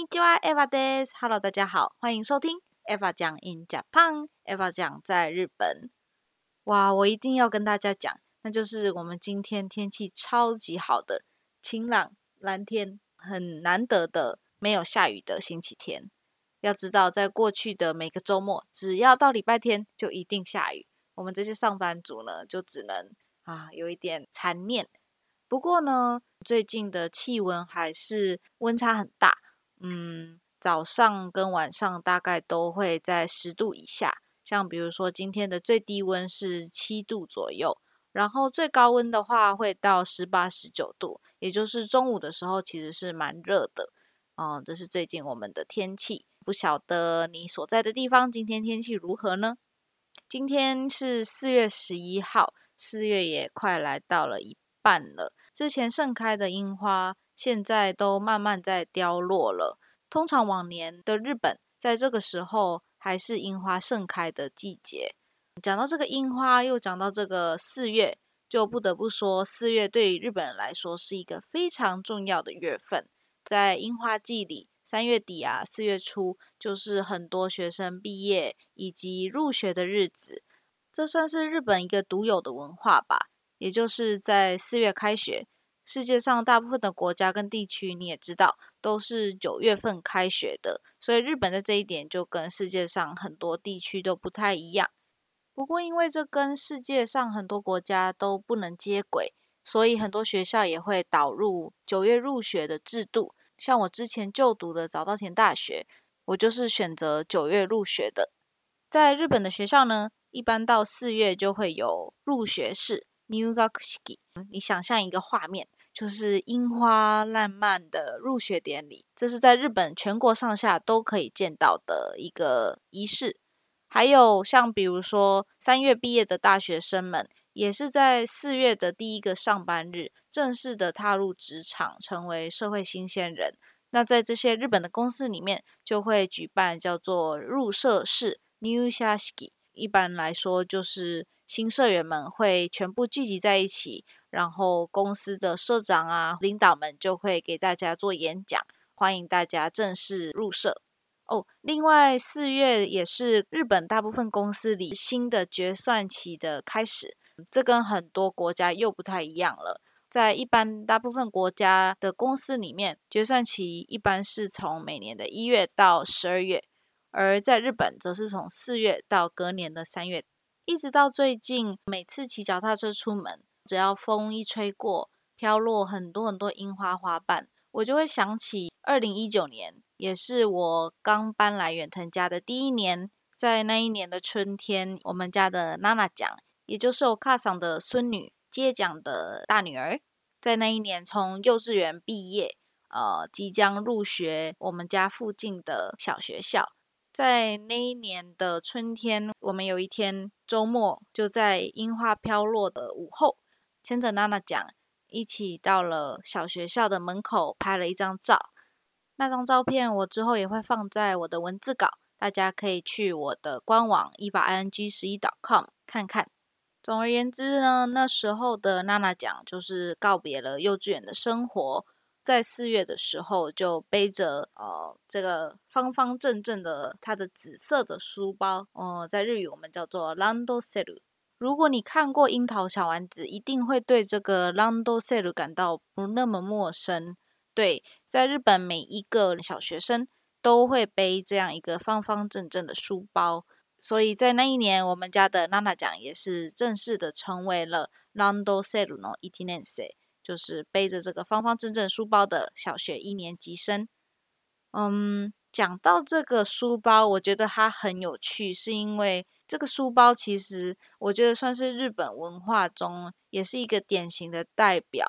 にちは、Eva です。Hello，大家好，欢迎收听 Eva 讲 in Japan。Eva 讲在日本。哇，我一定要跟大家讲，那就是我们今天天气超级好的，晴朗蓝天，很难得的没有下雨的星期天。要知道，在过去的每个周末，只要到礼拜天就一定下雨。我们这些上班族呢，就只能啊有一点残念。不过呢，最近的气温还是温差很大。 嗯，早上跟晚上大概都会在十度以下，像比如说今天的最低温是七度左右，然后最高温的话会到十八、十九度，也就是中午的时候其实是蛮热的。嗯，这是最近我们的天气，不晓得你所在的地方今天天气如何呢？今天是四月十一号，四月也快来到了一半了，之前盛开的樱花。现在都慢慢在凋落了。通常往年的日本，在这个时候还是樱花盛开的季节。讲到这个樱花，又讲到这个四月，就不得不说，四月对于日本人来说是一个非常重要的月份。在樱花季里，三月底啊，四月初就是很多学生毕业以及入学的日子。这算是日本一个独有的文化吧，也就是在四月开学。世界上大部分的国家跟地区，你也知道，都是九月份开学的，所以日本的这一点就跟世界上很多地区都不太一样。不过，因为这跟世界上很多国家都不能接轨，所以很多学校也会导入九月入学的制度。像我之前就读的早稻田大学，我就是选择九月入学的。在日本的学校呢，一般到四月就会有入学式 （New g o k s h i k i。你想象一个画面。就是樱花烂漫的入学典礼，这是在日本全国上下都可以见到的一个仪式。还有像比如说三月毕业的大学生们，也是在四月的第一个上班日，正式的踏入职场，成为社会新鲜人。那在这些日本的公司里面，就会举办叫做入社式 （New Shashiki）。一般来说，就是新社员们会全部聚集在一起。然后公司的社长啊、领导们就会给大家做演讲，欢迎大家正式入社哦。另外，四月也是日本大部分公司里新的决算期的开始，这跟很多国家又不太一样了。在一般大部分国家的公司里面，决算期一般是从每年的一月到十二月，而在日本则是从四月到隔年的三月，一直到最近，每次骑脚踏车出门。只要风一吹过，飘落很多很多樱花花瓣，我就会想起二零一九年，也是我刚搬来远藤家的第一年。在那一年的春天，我们家的娜娜奖，也就是我卡桑的孙女接奖的大女儿，在那一年从幼稚园毕业，呃，即将入学我们家附近的小学校。在那一年的春天，我们有一天周末，就在樱花飘落的午后。牵着娜娜讲，一起到了小学校的门口拍了一张照。那张照片我之后也会放在我的文字稿，大家可以去我的官网一把 i n g 十一 .com 看看。总而言之呢，那时候的娜娜讲就是告别了幼稚园的生活，在四月的时候就背着呃这个方方正正的她的紫色的书包，哦，在日语我们叫做 lando selu。如果你看过《樱桃小丸子》，一定会对这个 Lando Sale 感到不那么陌生。对，在日本，每一个小学生都会背这样一个方方正正的书包，所以在那一年，我们家的娜娜奖也是正式的成为了 Lando Sale no Itinense，就是背着这个方方正正书包的小学一年级生。嗯，讲到这个书包，我觉得它很有趣，是因为。这个书包其实，我觉得算是日本文化中也是一个典型的代表。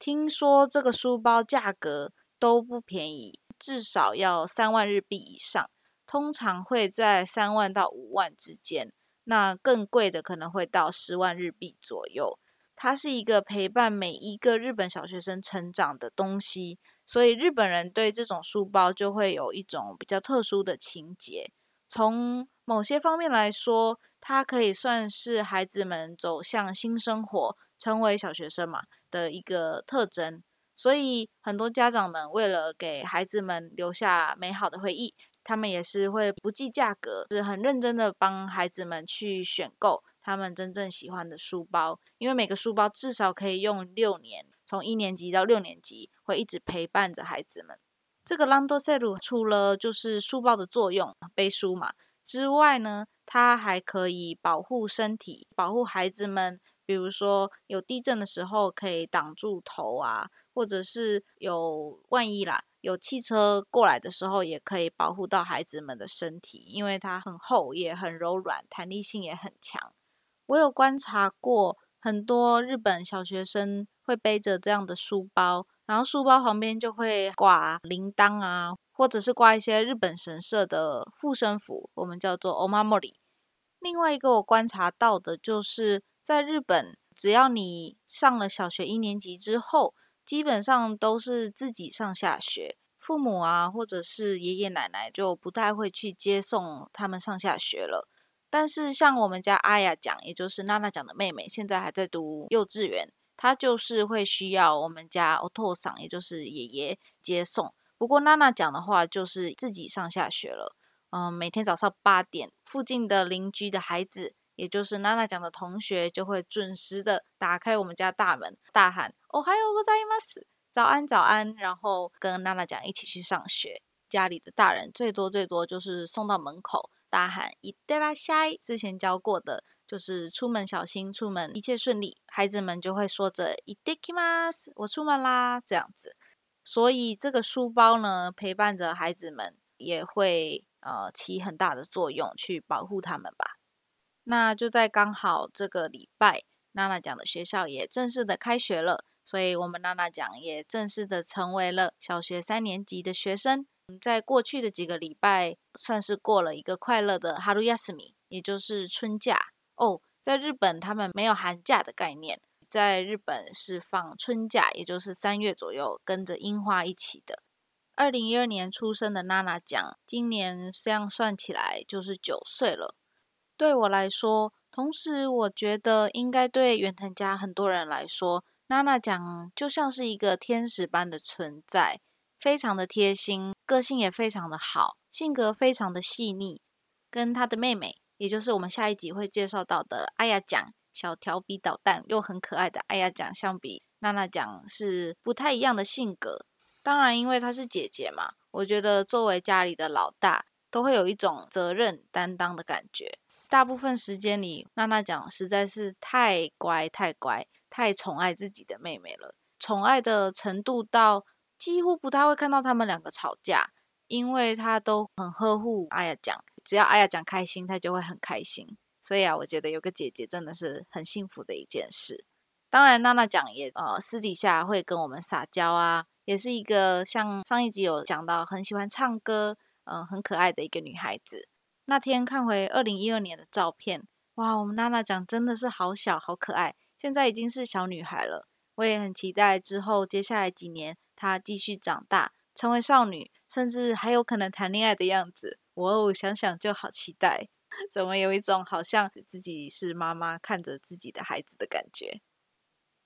听说这个书包价格都不便宜，至少要三万日币以上，通常会在三万到五万之间。那更贵的可能会到十万日币左右。它是一个陪伴每一个日本小学生成长的东西，所以日本人对这种书包就会有一种比较特殊的情节。从某些方面来说，它可以算是孩子们走向新生活、成为小学生嘛的一个特征。所以很多家长们为了给孩子们留下美好的回忆，他们也是会不计价格，是很认真的帮孩子们去选购他们真正喜欢的书包，因为每个书包至少可以用六年，从一年级到六年级会一直陪伴着孩子们。这个 Lando s e l 除了就是书包的作用，背书嘛之外呢，它还可以保护身体，保护孩子们。比如说有地震的时候可以挡住头啊，或者是有万一啦，有汽车过来的时候也可以保护到孩子们的身体，因为它很厚也很柔软，弹力性也很强。我有观察过很多日本小学生会背着这样的书包，然后书包旁边就会挂铃铛啊，或者是挂一些日本神社的护身符，我们叫做 omamori。另外一个我观察到的就是。在日本，只要你上了小学一年级之后，基本上都是自己上下学，父母啊或者是爷爷奶奶就不太会去接送他们上下学了。但是像我们家阿雅讲，也就是娜娜讲的妹妹，现在还在读幼稚园，她就是会需要我们家 oto 桑，也就是爷爷接送。不过娜娜讲的话，就是自己上下学了。嗯，每天早上八点，附近的邻居的孩子。也就是娜娜讲的同学就会准时的打开我们家大门，大喊“哦，还有个在吗？早安，早安！”然后跟娜娜讲一起去上学。家里的大人最多最多就是送到门口，大喊“一德拉西”，之前教过的，就是出门小心，出门一切顺利。孩子们就会说着“一得 kimas ”，我出门啦，这样子。所以这个书包呢，陪伴着孩子们，也会呃起很大的作用，去保护他们吧。那就在刚好这个礼拜，娜娜讲的学校也正式的开学了，所以我们娜娜讲也正式的成为了小学三年级的学生。在过去的几个礼拜，算是过了一个快乐的哈鲁亚斯米，也就是春假哦。在日本，他们没有寒假的概念，在日本是放春假，也就是三月左右，跟着樱花一起的。二零一二年出生的娜娜讲，今年这样算起来就是九岁了。对我来说，同时我觉得应该对远藤家很多人来说，娜娜讲就像是一个天使般的存在，非常的贴心，个性也非常的好，性格非常的细腻。跟她的妹妹，也就是我们下一集会介绍到的阿雅讲，小调皮捣蛋又很可爱的阿雅讲相比，娜娜讲是不太一样的性格。当然，因为她是姐姐嘛，我觉得作为家里的老大，都会有一种责任担当的感觉。大部分时间里，娜娜讲实在是太乖、太乖、太宠爱自己的妹妹了。宠爱的程度到几乎不太会看到他们两个吵架，因为她都很呵护阿雅讲，只要阿雅讲开心，她就会很开心。所以啊，我觉得有个姐姐真的是很幸福的一件事。当然，娜娜讲也呃私底下会跟我们撒娇啊，也是一个像上一集有讲到很喜欢唱歌，嗯，很可爱的一个女孩子。那天看回二零一二年的照片，哇，我们娜娜讲真的是好小好可爱，现在已经是小女孩了。我也很期待之后接下来几年她继续长大，成为少女，甚至还有可能谈恋爱的样子。哇哦，想想就好期待，怎么有一种好像自己是妈妈看着自己的孩子的感觉？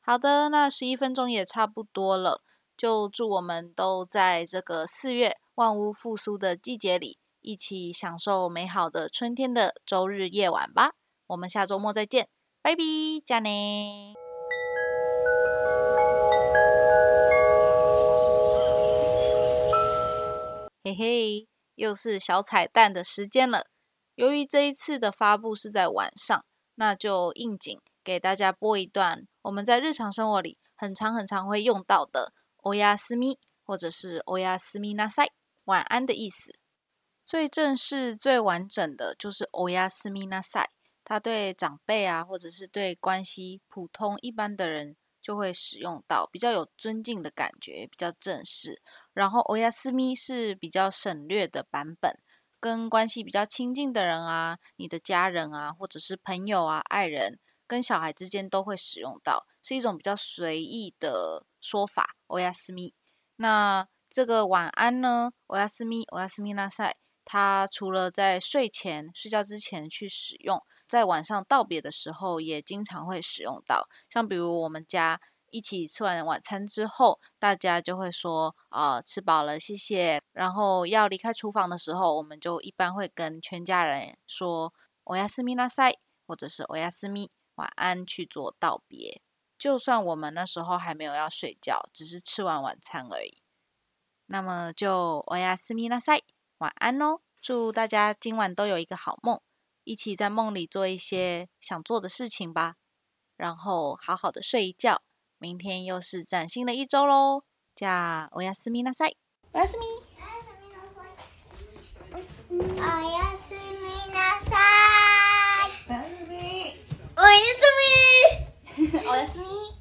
好的，那十一分钟也差不多了，就祝我们都在这个四月万物复苏的季节里。一起享受美好的春天的周日夜晚吧！我们下周末再见，拜拜，加内。嘿嘿，又是小彩蛋的时间了。由于这一次的发布是在晚上，那就应景给大家播一段我们在日常生活里很长很长会用到的“欧亚斯咪”或者是“欧亚斯咪那塞”晚安的意思。最正式、最完整的就是欧亚斯米纳塞，他对长辈啊，或者是对关系普通一般的人，就会使用到比较有尊敬的感觉，比较正式。然后欧亚斯米是比较省略的版本，跟关系比较亲近的人啊，你的家人啊，或者是朋友啊、爱人，跟小孩之间都会使用到，是一种比较随意的说法。欧亚斯米，那这个晚安呢？欧亚斯米，欧亚斯米纳塞。它除了在睡前、睡觉之前去使用，在晚上道别的时候也经常会使用到。像比如我们家一起吃完晚餐之后，大家就会说啊，吃饱了，谢谢。然后要离开厨房的时候，我们就一般会跟全家人说“我要斯密拉塞”或者是“我要斯密晚安”去做道别。就算我们那时候还没有要睡觉，只是吃完晚餐而已。那么就“我要斯密拉塞”晚安哦！祝大家今晚都有一个好梦，一起在梦里做一些想做的事情吧。然后好好的睡一觉，明天又是崭新的一周喽！加おやすみなさい，おやすみ。おやすみなさい。おやすみ。おやすみ。